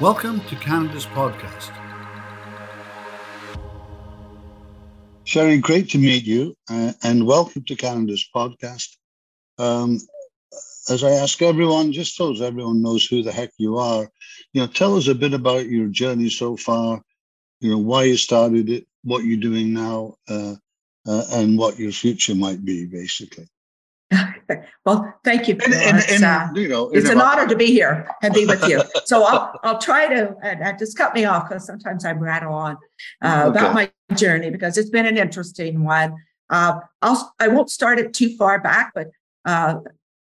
Welcome to Canada's podcast. Sherry, great to meet you, uh, and welcome to Canada's podcast. Um, as I ask everyone, just so everyone knows who the heck you are, you know, tell us a bit about your journey so far. You know, why you started it, what you're doing now, uh, uh, and what your future might be, basically. well, thank you. And, and, and, uh, you know, it's an honor to be here and be with you. so I'll, I'll try to, and, just cut me off because sometimes I rattle on uh, okay. about my journey because it's been an interesting one. Uh, I'll, I won't start it too far back, but uh,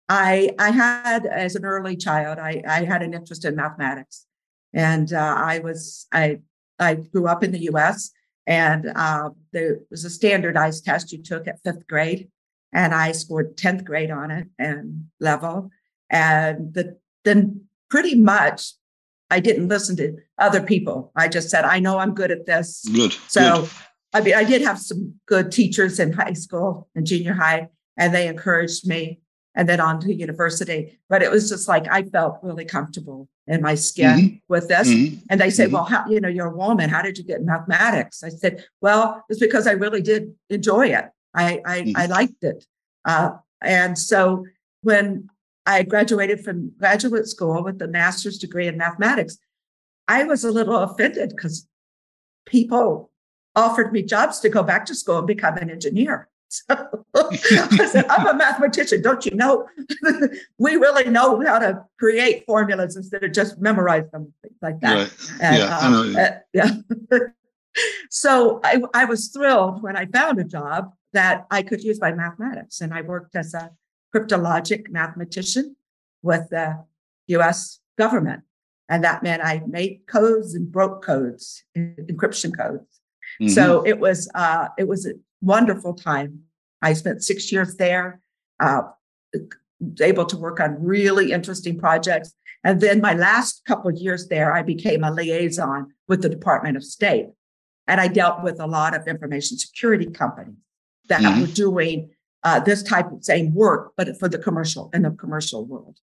I, I had, as an early child, I, I had an interest in mathematics. And uh, I was, I, I grew up in the US and uh, there was a standardized test you took at fifth grade and I scored 10th grade on it and level. And the, then pretty much I didn't listen to other people. I just said, I know I'm good at this. Good. So, good. I mean, I did have some good teachers in high school and junior high, and they encouraged me and then on to university. But it was just like I felt really comfortable in my skin mm-hmm. with this. Mm-hmm. And they say, mm-hmm. Well, how, you know, you're a woman. How did you get mathematics? I said, Well, it's because I really did enjoy it. I I, mm-hmm. I liked it, uh, and so when I graduated from graduate school with a master's degree in mathematics, I was a little offended because people offered me jobs to go back to school and become an engineer. So I said, I'm a mathematician. Don't you know? we really know how to create formulas instead of just memorize them, things like that. Right. And, yeah, uh, uh, yeah. so I, I was thrilled when I found a job that I could use my mathematics. And I worked as a cryptologic mathematician with the US government. And that meant I made codes and broke codes, encryption codes. Mm-hmm. So it was uh, it was a wonderful time. I spent six years there, uh, able to work on really interesting projects. And then my last couple of years there, I became a liaison with the Department of State. And I dealt with a lot of information security companies that mm-hmm. were doing uh, this type of same work, but for the commercial in the commercial world.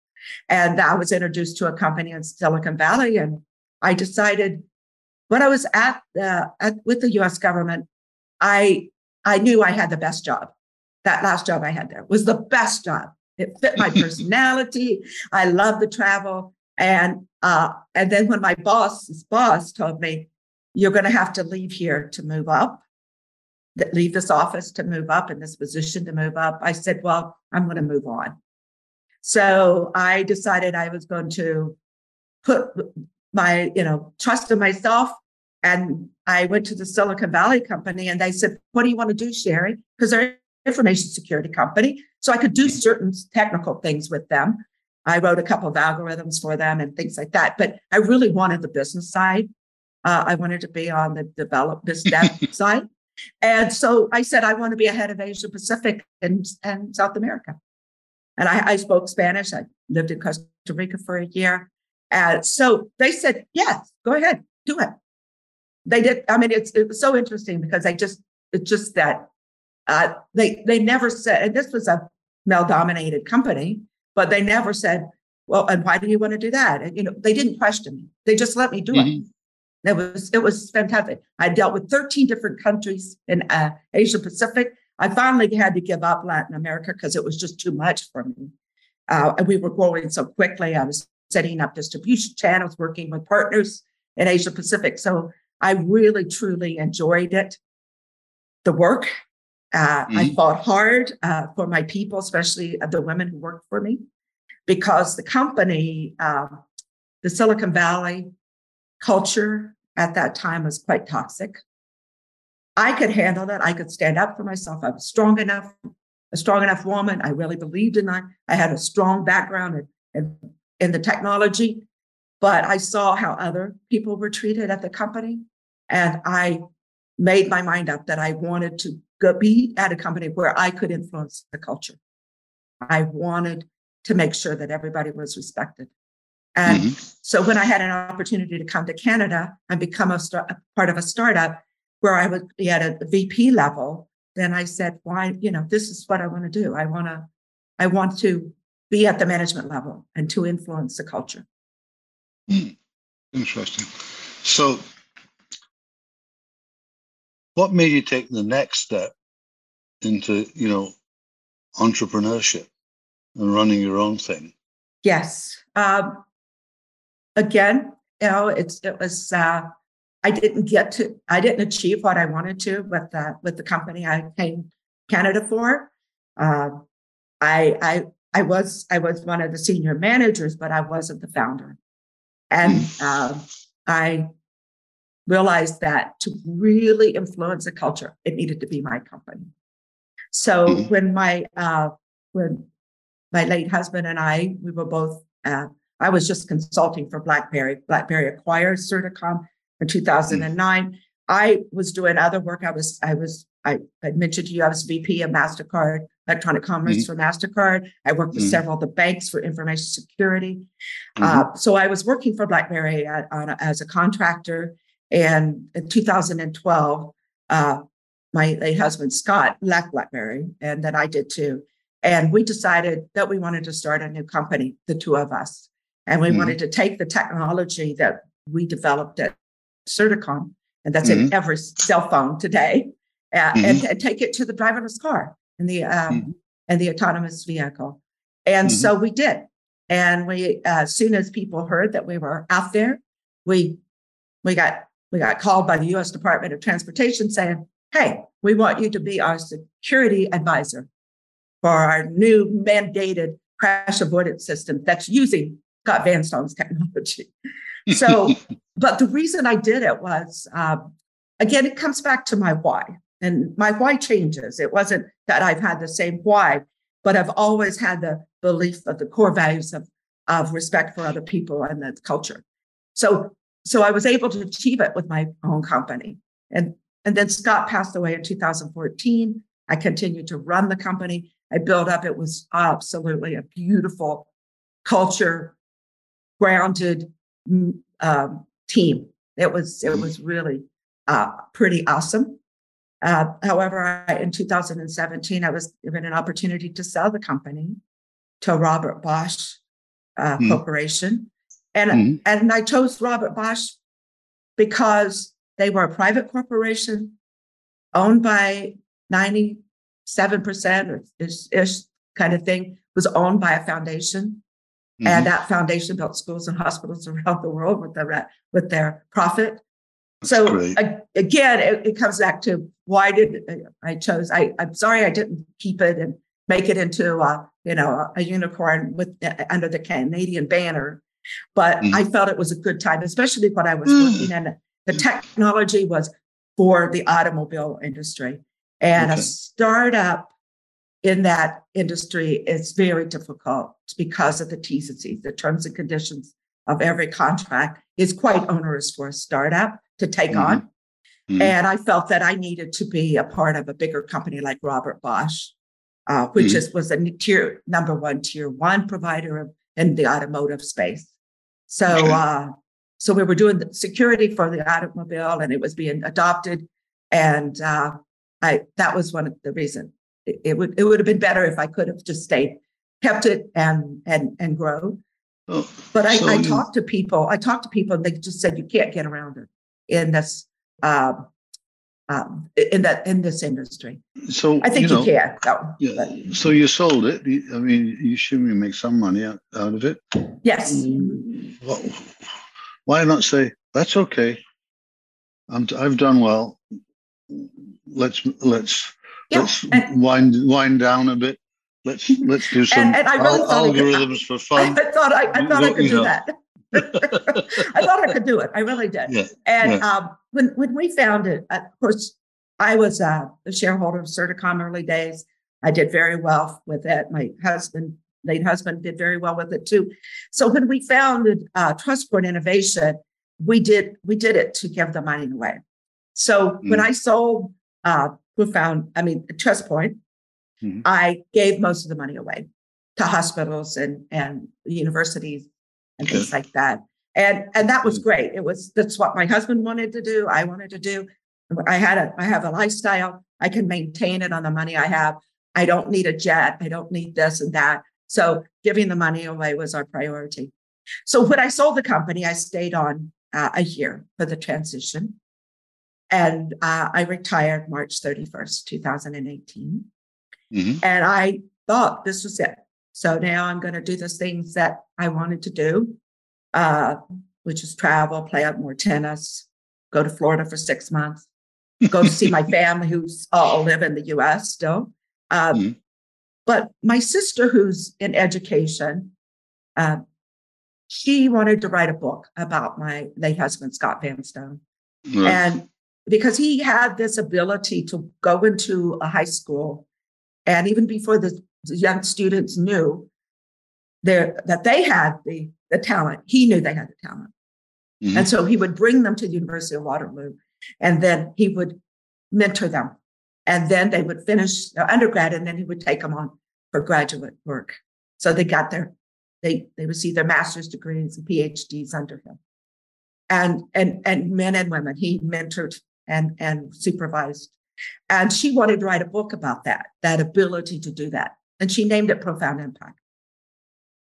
And I was introduced to a company in Silicon Valley, and I decided when I was at, the, at with the U.S. government, I I knew I had the best job. That last job I had there was the best job. It fit my personality. I love the travel, and uh, and then when my boss's boss told me, "You're going to have to leave here to move up," that leave this office to move up in this position to move up. I said, well, I'm going to move on. So I decided I was going to put my, you know, trust in myself. And I went to the Silicon Valley company and they said, what do you want to do, Sherry? Because they're an information security company. So I could do certain technical things with them. I wrote a couple of algorithms for them and things like that. But I really wanted the business side. Uh, I wanted to be on the develop this dev side. And so I said, I want to be a head of Asia Pacific and, and South America. And I, I spoke Spanish. I lived in Costa Rica for a year. And so they said, yes, go ahead, do it. They did. I mean, it's, it was so interesting because they just, it's just that uh, they, they never said, and this was a male dominated company, but they never said, well, and why do you want to do that? And, you know, they didn't question me. They just let me do mm-hmm. it. It was it was fantastic. I dealt with 13 different countries in uh, Asia Pacific. I finally had to give up Latin America because it was just too much for me. Uh, and we were growing so quickly. I was setting up distribution channels, working with partners in Asia Pacific. So I really truly enjoyed it. The work. Uh, mm-hmm. I fought hard uh, for my people, especially the women who worked for me, because the company, um, the Silicon Valley, culture at that time was quite toxic. I could handle that. I could stand up for myself. I was strong enough, a strong enough woman. I really believed in that. I had a strong background in, in, in the technology, but I saw how other people were treated at the company. And I made my mind up that I wanted to go be at a company where I could influence the culture. I wanted to make sure that everybody was respected. And mm-hmm. so when I had an opportunity to come to Canada and become a, start, a part of a startup where I would be at a VP level, then I said, why, you know, this is what I want to do. I want to, I want to be at the management level and to influence the culture. Mm. Interesting. So, what made you take the next step into, you know, entrepreneurship and running your own thing? Yes. Um, again, you know, it's it was uh, I didn't get to I didn't achieve what I wanted to with the with the company I came Canada for. Uh, I I I was I was one of the senior managers, but I wasn't the founder, and uh, I realized that to really influence the culture, it needed to be my company. So mm-hmm. when my uh, when my late husband and I we were both uh, I was just consulting for BlackBerry. BlackBerry acquired Certicom in 2009. Mm-hmm. I was doing other work. I was I was I, I mentioned to you I was VP of Mastercard electronic commerce mm-hmm. for Mastercard. I worked with mm-hmm. several of the banks for information security. Mm-hmm. Uh, so I was working for BlackBerry at, a, as a contractor. And in 2012, uh, my late husband Scott left BlackBerry, and then I did too. And we decided that we wanted to start a new company, the two of us, and we mm-hmm. wanted to take the technology that we developed at Certicom, and that's in mm-hmm. every cell phone today, uh, and, mm-hmm. and, take it to the driverless car and the um, and the autonomous vehicle. And so we did. And we, uh, as soon as people heard that we were out there, we we got we got called by the U.S. Department of Transportation saying, "Hey, we want you to be our security advisor for our new mandated crash avoidance system that's using Scott Vanstone's technology." So, but the reason I did it was, um, again, it comes back to my why, and my why changes. It wasn't that I've had the same why, but I've always had the belief of the core values of of respect for other people and the culture. So so I was able to achieve it with my own company. And, and then Scott passed away in 2014. I continued to run the company. I built up, it was absolutely a beautiful culture, grounded mm, um, team. It was, it was really uh, pretty awesome. Uh, however, I, in 2017, I was given an opportunity to sell the company to Robert Bosch uh, mm. Corporation. And, mm-hmm. and I chose Robert Bosch because they were a private corporation owned by 97% or ish, ish kind of thing, was owned by a foundation. Mm-hmm. And that foundation built schools and hospitals around the world with their, with their profit. That's so again, it, it, comes back to why did I chose? I, I'm sorry I didn't keep it and make it into a, you know a unicorn with uh, under the Canadian banner but mm. I felt it was a good time, especially when I was mm. working in the technology was for the automobile industry. And okay. a startup in that industry is very difficult because of the T's and C's, the terms and conditions of every contract is quite onerous for a startup to take mm-hmm. on. Mm-hmm. And I felt that I needed to be a part of a bigger company like Robert Bosch, uh, which mm-hmm. is, was a tier number one, tier one provider of, in the automotive space. So, uh, so we were doing the security for the automobile, and it was being adopted. And uh, I that was one of the reasons. It, would it would have been better if I could have just stayed, kept it, and and and grow. Oh, but I, so I talked to people. I talked to people, and they just said you can't get around it in this. Um, um, in that in this industry. So I think you, know, you can. Though, yeah. But. So you sold it. I mean, you should make some money out, out of it. Yes. Well, why not say that's okay? I'm I've done well. Let's let's yeah. let's and, wind wind down a bit. Let's let's do some and, and really al- algorithms could, for fun. I, I, thought I, I thought I could do know. that. I thought I could do it. I really did. Yeah. And yeah. Um, when when we found it, of course, I was uh, a shareholder of Certicom early days. I did very well with it. My husband, late husband, did very well with it too. So when we founded uh, Trustpoint Innovation, we did we did it to give the money away. So mm when I sold uh, found, I mean, Trustpoint, mm I gave most of the money away to hospitals and and universities and things like that. And and that was mm. great. It was that's what my husband wanted to do. I wanted to do. I had a I have a lifestyle. I can maintain it on the money I have. I don't need a jet. I don't need this and that. So giving the money away was our priority. So when I sold the company, I stayed on uh, a year for the transition. And uh, I retired March 31st, 2018. Mm-hmm. And I thought this was it. So now I'm going to do the things that I wanted to do, uh, which is travel, play up more tennis, go to Florida for six months, go to see my family who's all live in the US still. Um, mm-hmm. But my sister, who's in education, uh, she wanted to write a book about my late husband, Scott Vanstone. And because he had this ability to go into a high school, and even before the young students knew there that they had the, the talent, he knew they had the talent. Mm-hmm. And so he would bring them to the University of Waterloo, and then he would mentor them. And then they would finish their undergrad, and then he would take them on for graduate work. So they got their they they received their master's degrees and PhDs under him. And and and men and women he mentored and and supervised. And she wanted to write a book about that, that ability to do that. And she named it Profound Impact.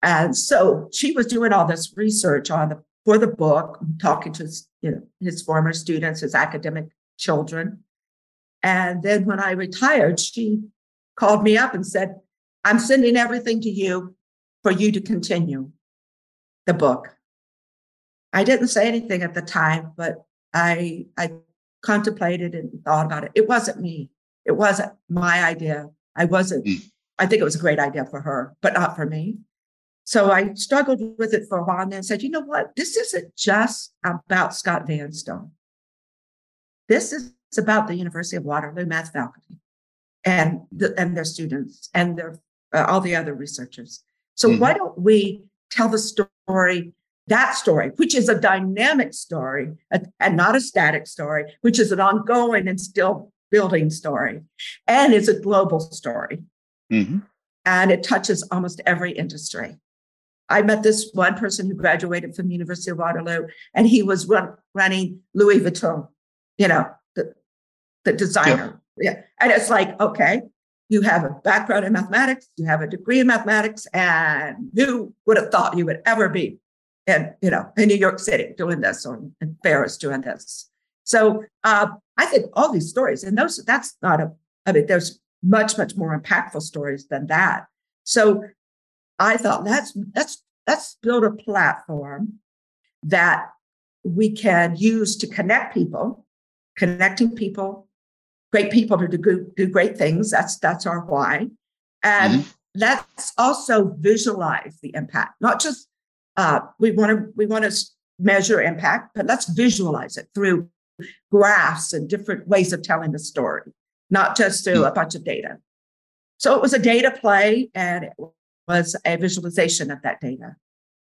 And so she was doing all this research on the for the book, talking to his, you know, his former students, his academic children. And then when I retired, she called me up and said, I'm sending everything to you for you to continue the book. I didn't say anything at the time, but I I contemplated and thought about it. It wasn't me. It wasn't my idea. I wasn't, mm. I think it was a great idea for her, but not for me. So I struggled with it for a while and then said, you know what? This isn't just about Scott Vanstone. This is about the University of Waterloo math faculty and, the, and their students and their, uh, all the other researchers. So mm-hmm. why don't we tell the story, that story, which is a dynamic story and not a static story, which is an ongoing and still building story, and it's a global story. Mm-hmm. And it touches almost every industry. I met this one person who graduated from the University of Waterloo, and he was run, running Louis Vuitton, you know, the, the designer. Yeah. yeah. And it's like, okay, you have a background in mathematics, you have a degree in mathematics, and who would have thought you would ever be in, you know, in New York City doing this or in Paris doing this? So uh, I think all these stories, and those that's not a, I mean, there's much, much more impactful stories than that. So I thought let's let's let's build a platform that we can use to connect people, connecting people great people to do, do great things. That's that's our why. And mm-hmm. let's also visualize the impact, not just uh, we want to we want to measure impact, but let's visualize it through graphs and different ways of telling the story, not just through mm-hmm. a bunch of data. So it was a data play, and it was a visualization of that data.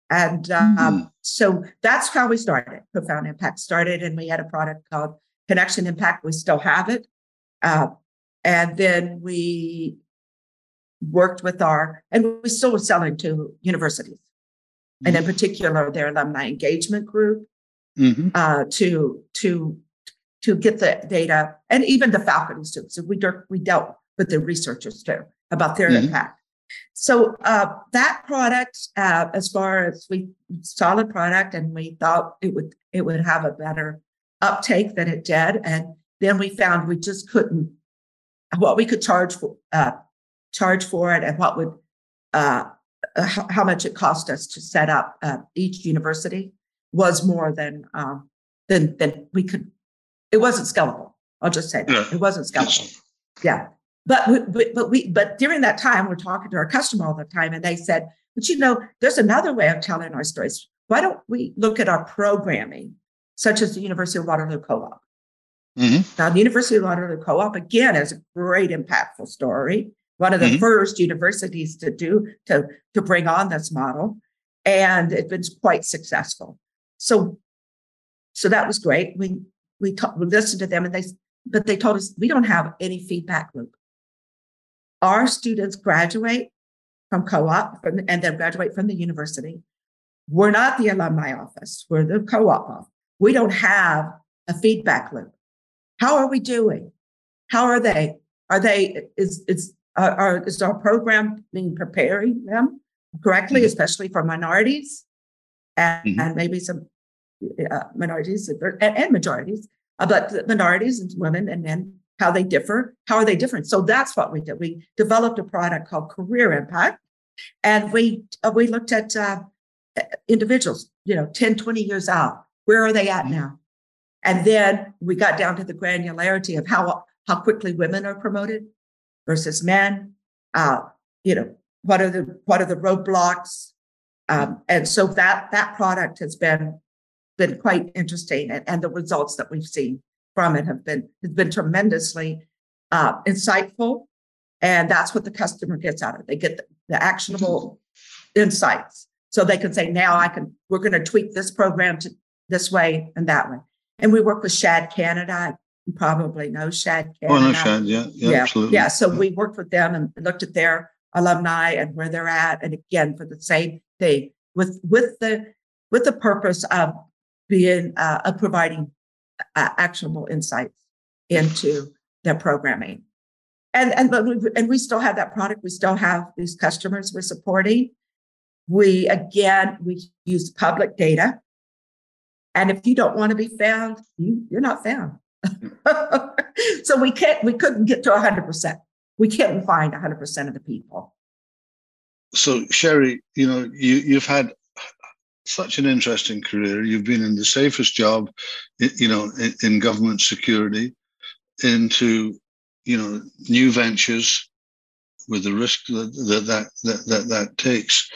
And um, mm-hmm. so that's how we started. Profound Impact started, and we had a product called Connection Impact. We still have it. Uh, and then we worked with our, and we still were selling to universities, mm-hmm. and in mm-hmm. particular their alumni engagement group, mm-hmm. uh, to to to get the data, and even the faculty. So we we dealt with the researchers too about their mm-hmm. impact. So uh, that product, uh, as far as we solid product, and we thought it would it would have a better uptake than it did, and then we found we just couldn't what we could charge for uh, charge for it and what would uh, how, much it cost us to set up uh, each university was more than um, than than we could. It wasn't scalable. I'll just say it wasn't scalable. Yeah, but we, but we but during that time we're talking to our customer all the time, and they said, but you know, there's another way of telling our stories. Why don't we look at our programming, such as the University of Waterloo Co-op? Mm-hmm. Now, the University of Waterloo Co-op again is a great impactful story. One of the mm-hmm. first universities to do to to bring on this model, and it's been quite successful. So, so that was great. We we, ta- we listened to them, and they but they told us we don't have any feedback loop. Our students graduate from co-op from, and then graduate from the university. We're not the alumni office. We're the co-op office. We don't have a feedback loop. How are we doing? How are they? Are they, is, is, uh, are, is our program being preparing them correctly, mm-hmm. especially for minorities and, mm-hmm. and maybe some uh, minorities and, and majorities, uh, but minorities and women and men, how they differ, how are they different? So that's what we did. We developed a product called Career Impact, and we uh, we looked at uh, individuals, you know, 10, 20 years out. Where are they at now? And then we got down to the granularity of how how quickly women are promoted versus men. Uh, you know, what are the what are the roadblocks? Um, and so that that product has been been quite interesting, and, and the results that we've seen from it have been has been tremendously uh, insightful, and that's what the customer gets out of it. They get the, the actionable insights, so they can say, "Now I can. We're going to tweak this program to this way and that way." And we work with Shad Canada. You probably know Shad. Oh, no, Shad. Yeah, yeah, yeah, absolutely. yeah. So we worked with them and looked at their alumni and where they're at, and again for the same thing with with the with the purpose of being uh, of providing uh, actionable insights into their programming. And and but we, and we still have that product. We still have these customers we're supporting. We again we use public data, and if you don't want to be found, you you're not found. so we can't we couldn't get to hundred percent. We can't find hundred percent of the people. So Sherry, you know you you've had such an interesting career. You've been in the safest job, you know, in, in government security, into you know new ventures with the risk that that that that, that takes.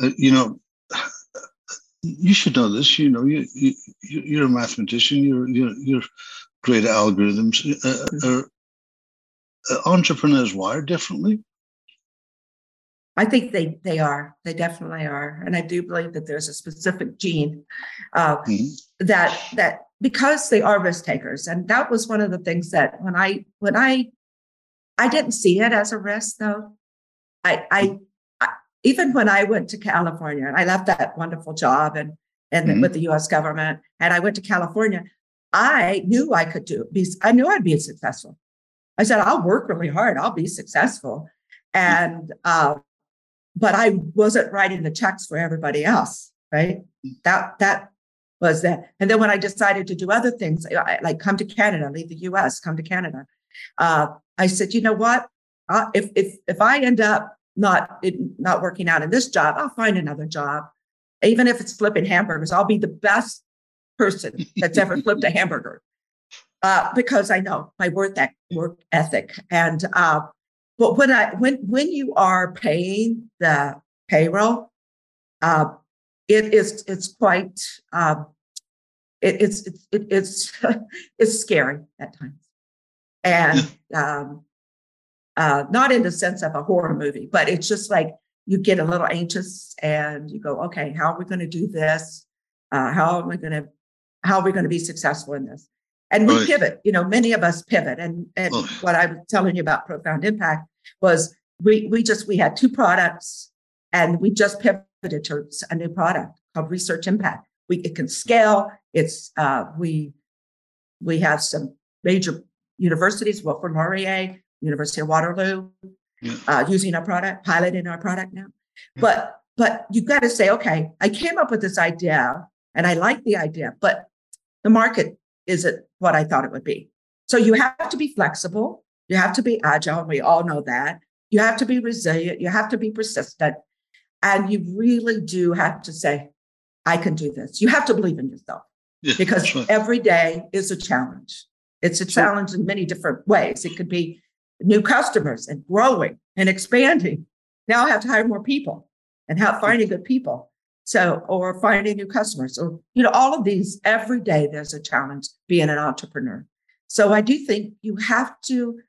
Uh, you know, you should know this. You know, you, you you're a mathematician. You're you're you're great algorithms. Uh, uh, uh entrepreneurs wired differently. I think they they are. They definitely are, and I do believe that there's a specific gene uh, mm-hmm. that that because they are risk takers, and that was one of the things that when I when I I didn't see it as a risk though. I I, I even when I went to California and I left that wonderful job and and mm-hmm. with the U.S. government, and I went to California, I knew I could do be. I knew I'd be successful. I said I'll work really hard. I'll be successful, and. Uh, but I wasn't writing the checks for everybody else, right? That that was that. And then when I decided to do other things, like come to Canada, leave the U.S., come to Canada, uh, I said, you know what? Uh, if if if I end up not not working out in this job, I'll find another job, even if it's flipping hamburgers. I'll be the best person that's ever flipped a hamburger uh, because I know my work work ethic and uh, but when I when when you are paying the payroll, uh, it is it's quite uh, it, it's it's it, it's it's scary at times, and um, uh, not in the sense of a horror movie, but it's just like you get a little anxious and you go, okay, how are we going to do this? Uh, how am I going to how are we going to be successful in this? And we right. pivot, you know, many of us pivot. And, and oh. what I was telling you about profound impact was we we just we had two products and we just pivoted to a new product called Research Impact. We it can scale. It's uh, we we have some major universities, Wilfrid Laurier, University of Waterloo, yeah. uh, using our product, piloting our product now. Yeah. But but you've got to say, okay, I came up with this idea and I like the idea, but the market isn't what I thought it would be. So you have to be flexible. You have to be agile. We all know that. You have to be resilient. You have to be persistent. And you really do have to say, I can do this. You have to believe in yourself yeah, because right. every day is a challenge. It's a challenge in many different ways. It could be new customers and growing and expanding. Now I have to hire more people and have finding good people. So, or finding new customers, or, you know, all of these every day there's a challenge being an entrepreneur. So I do think you have to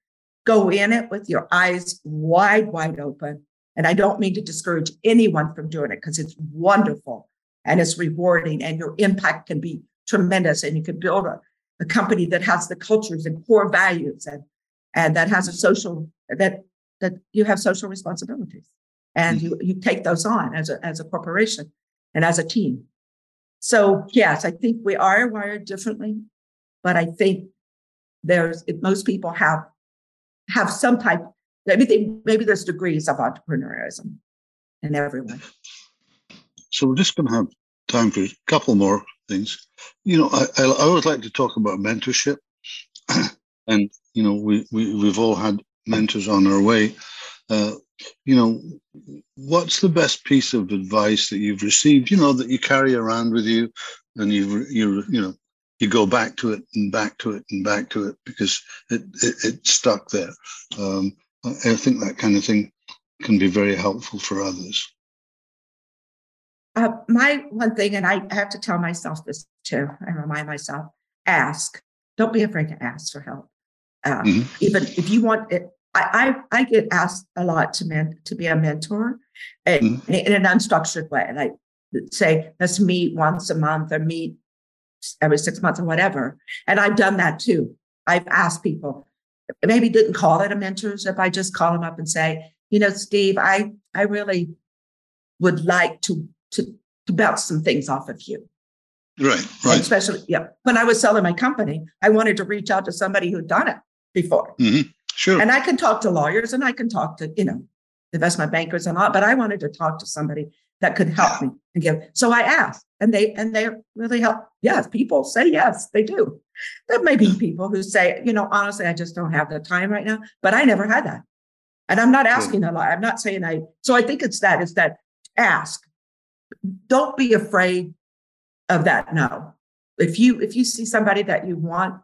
go in it with your eyes wide, wide open. And I don't mean to discourage anyone from doing it because it's wonderful and it's rewarding and your impact can be tremendous and you can build a, a company that has the cultures and core values and and that has a social that that you have social responsibilities and mm-hmm. you you take those on as a as a corporation and as a team. So, yes, I think we are wired differently, but I think there's most people have have some type maybe they, maybe there's degrees of entrepreneurism in everyone. So we're just going to have time for a couple more things. You know, I, I always like to talk about mentorship, and you know, we, we we've all had mentors on our way. Uh, you know, what's the best piece of advice that you've received? You know, that you carry around with you, and you you you know you go back to it and back to it and back to it because it, it it's stuck there. Um, I think that kind of thing can be very helpful for others. Uh, my one thing, and I have to tell myself this too, I remind myself ask. Don't be afraid to ask for help. Uh, mm-hmm. Even if you want it, I, I, I get asked a lot to men, to be a mentor and, mm-hmm. in an unstructured way, like say, let's meet once a month or meet every six months or whatever. And I've done that too. I've asked people, maybe didn't call it a mentorship. I just call them up and say, you know, Steve, I I really would like to to to bounce some things off of you. Right, right. And especially, yeah. When I was selling my company, I wanted to reach out to somebody who'd done it before. Mm-hmm. Sure. And I can talk to lawyers and I can talk to, you know, investment bankers and all, but I wanted to talk to somebody that could help me and give. So I asked, and they and they really help. Yes, people say yes, they do. There may be people who say, you know, honestly, I just don't have the time right now. But I never had that. And I'm not asking a lot. I'm not saying I, so I think it's that, it's that ask. Don't be afraid of that no. If you if you see somebody that you want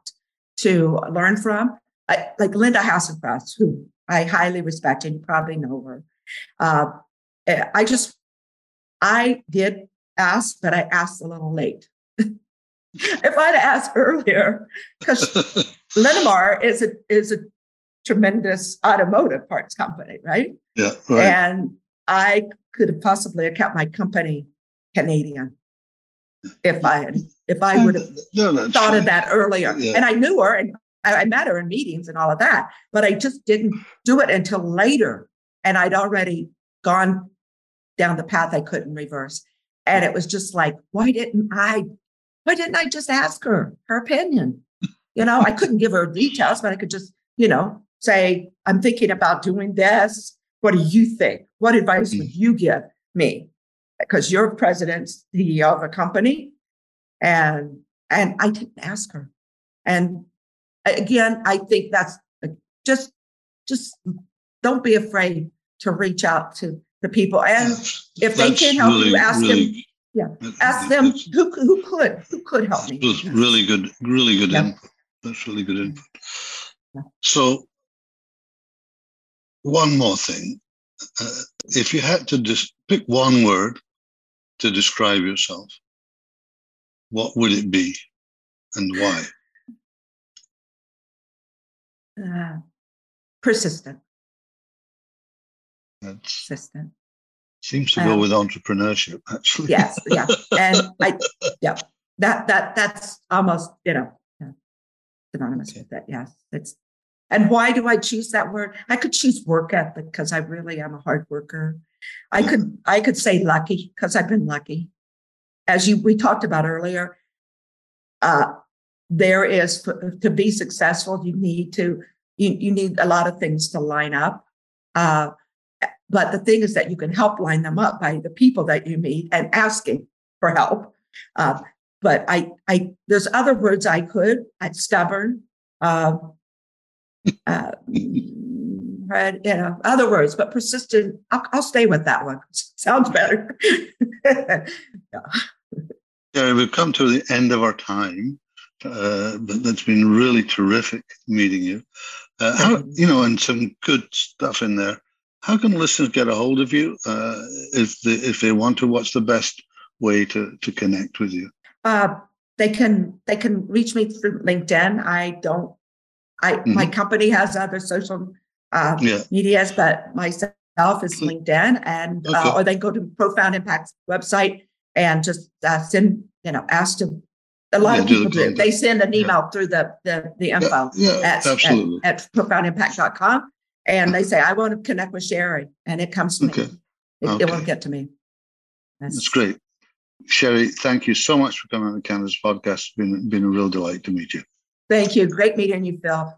to learn from, I, like Linda Hasenfratz, who I highly respect, and you probably know her. Uh, eh, I just I did ask, but I asked a little late. if I'd asked earlier, because Linamar is a is a tremendous automotive parts company, right? Yeah. Right. And I could have possibly have kept my company Canadian if I had if I would have no, thought of that earlier. Yeah. And I knew her and I, I met her in meetings and all of that, but I just didn't do it until later. And I'd already gone down the path I couldn't reverse. And it was just like, why didn't I why didn't I just ask her her opinion? You know, I couldn't give her details, but I could just, you know, say, I'm thinking about doing this. What do you think? What advice would you give me? Because you're president, CEO of a company. And and I didn't ask her. And again, I think that's just just don't be afraid to reach out to the people. And if they can't help really, you, ask really, them. Yeah, ask them who who could who could help me. Really good, really good yeah. input. That's really good input. Yeah. So one more thing. Uh, if you had to just pick one word to describe yourself, what would it be and why? Uh, persistent. That's, persistent. Seems to go um, with entrepreneurship, actually. Yes, yeah, and I, yeah, that that that's almost you know synonymous okay. with that. Yes, it's and why do I choose that word? I could choose work ethic because I really am a hard worker. I could I could say lucky because I've been lucky. As you we talked about earlier, uh, there is to be successful. You need to you, you need a lot of things to line up. Uh, but the thing is that you can help line them up by the people that you meet and asking for help. Uh, but I I there's other words I could. I'm stubborn. Uh, uh, right, you know, other words, but persistent. I'll, I'll stay with that one. Sounds better. yeah. yeah, we've come to the end of our time. Uh, but that's been really terrific meeting you. Uh, how, you know, and some good stuff in there. How can listeners get a hold of you uh, if they, if they want to? What's the best way to to connect with you? Uh, they can they can reach me through LinkedIn. I don't I mm-hmm. my company has other social uh, yeah. medias, but myself is. LinkedIn, and uh, okay. uh, or they go to Profound Impact's website and just uh, send you know ask to. A lot yeah, of people do. They send an email yeah. through the the, the info at, absolutely. at, at profoundimpact.com and they say, I want to connect with Sherry, and it comes to okay. me. It, okay. it won't get to me. That's, That's great. Sherry, thank you so much for coming on the Canada's podcast. It's been, been a real delight to meet you. Thank you. Great meeting you, Phil.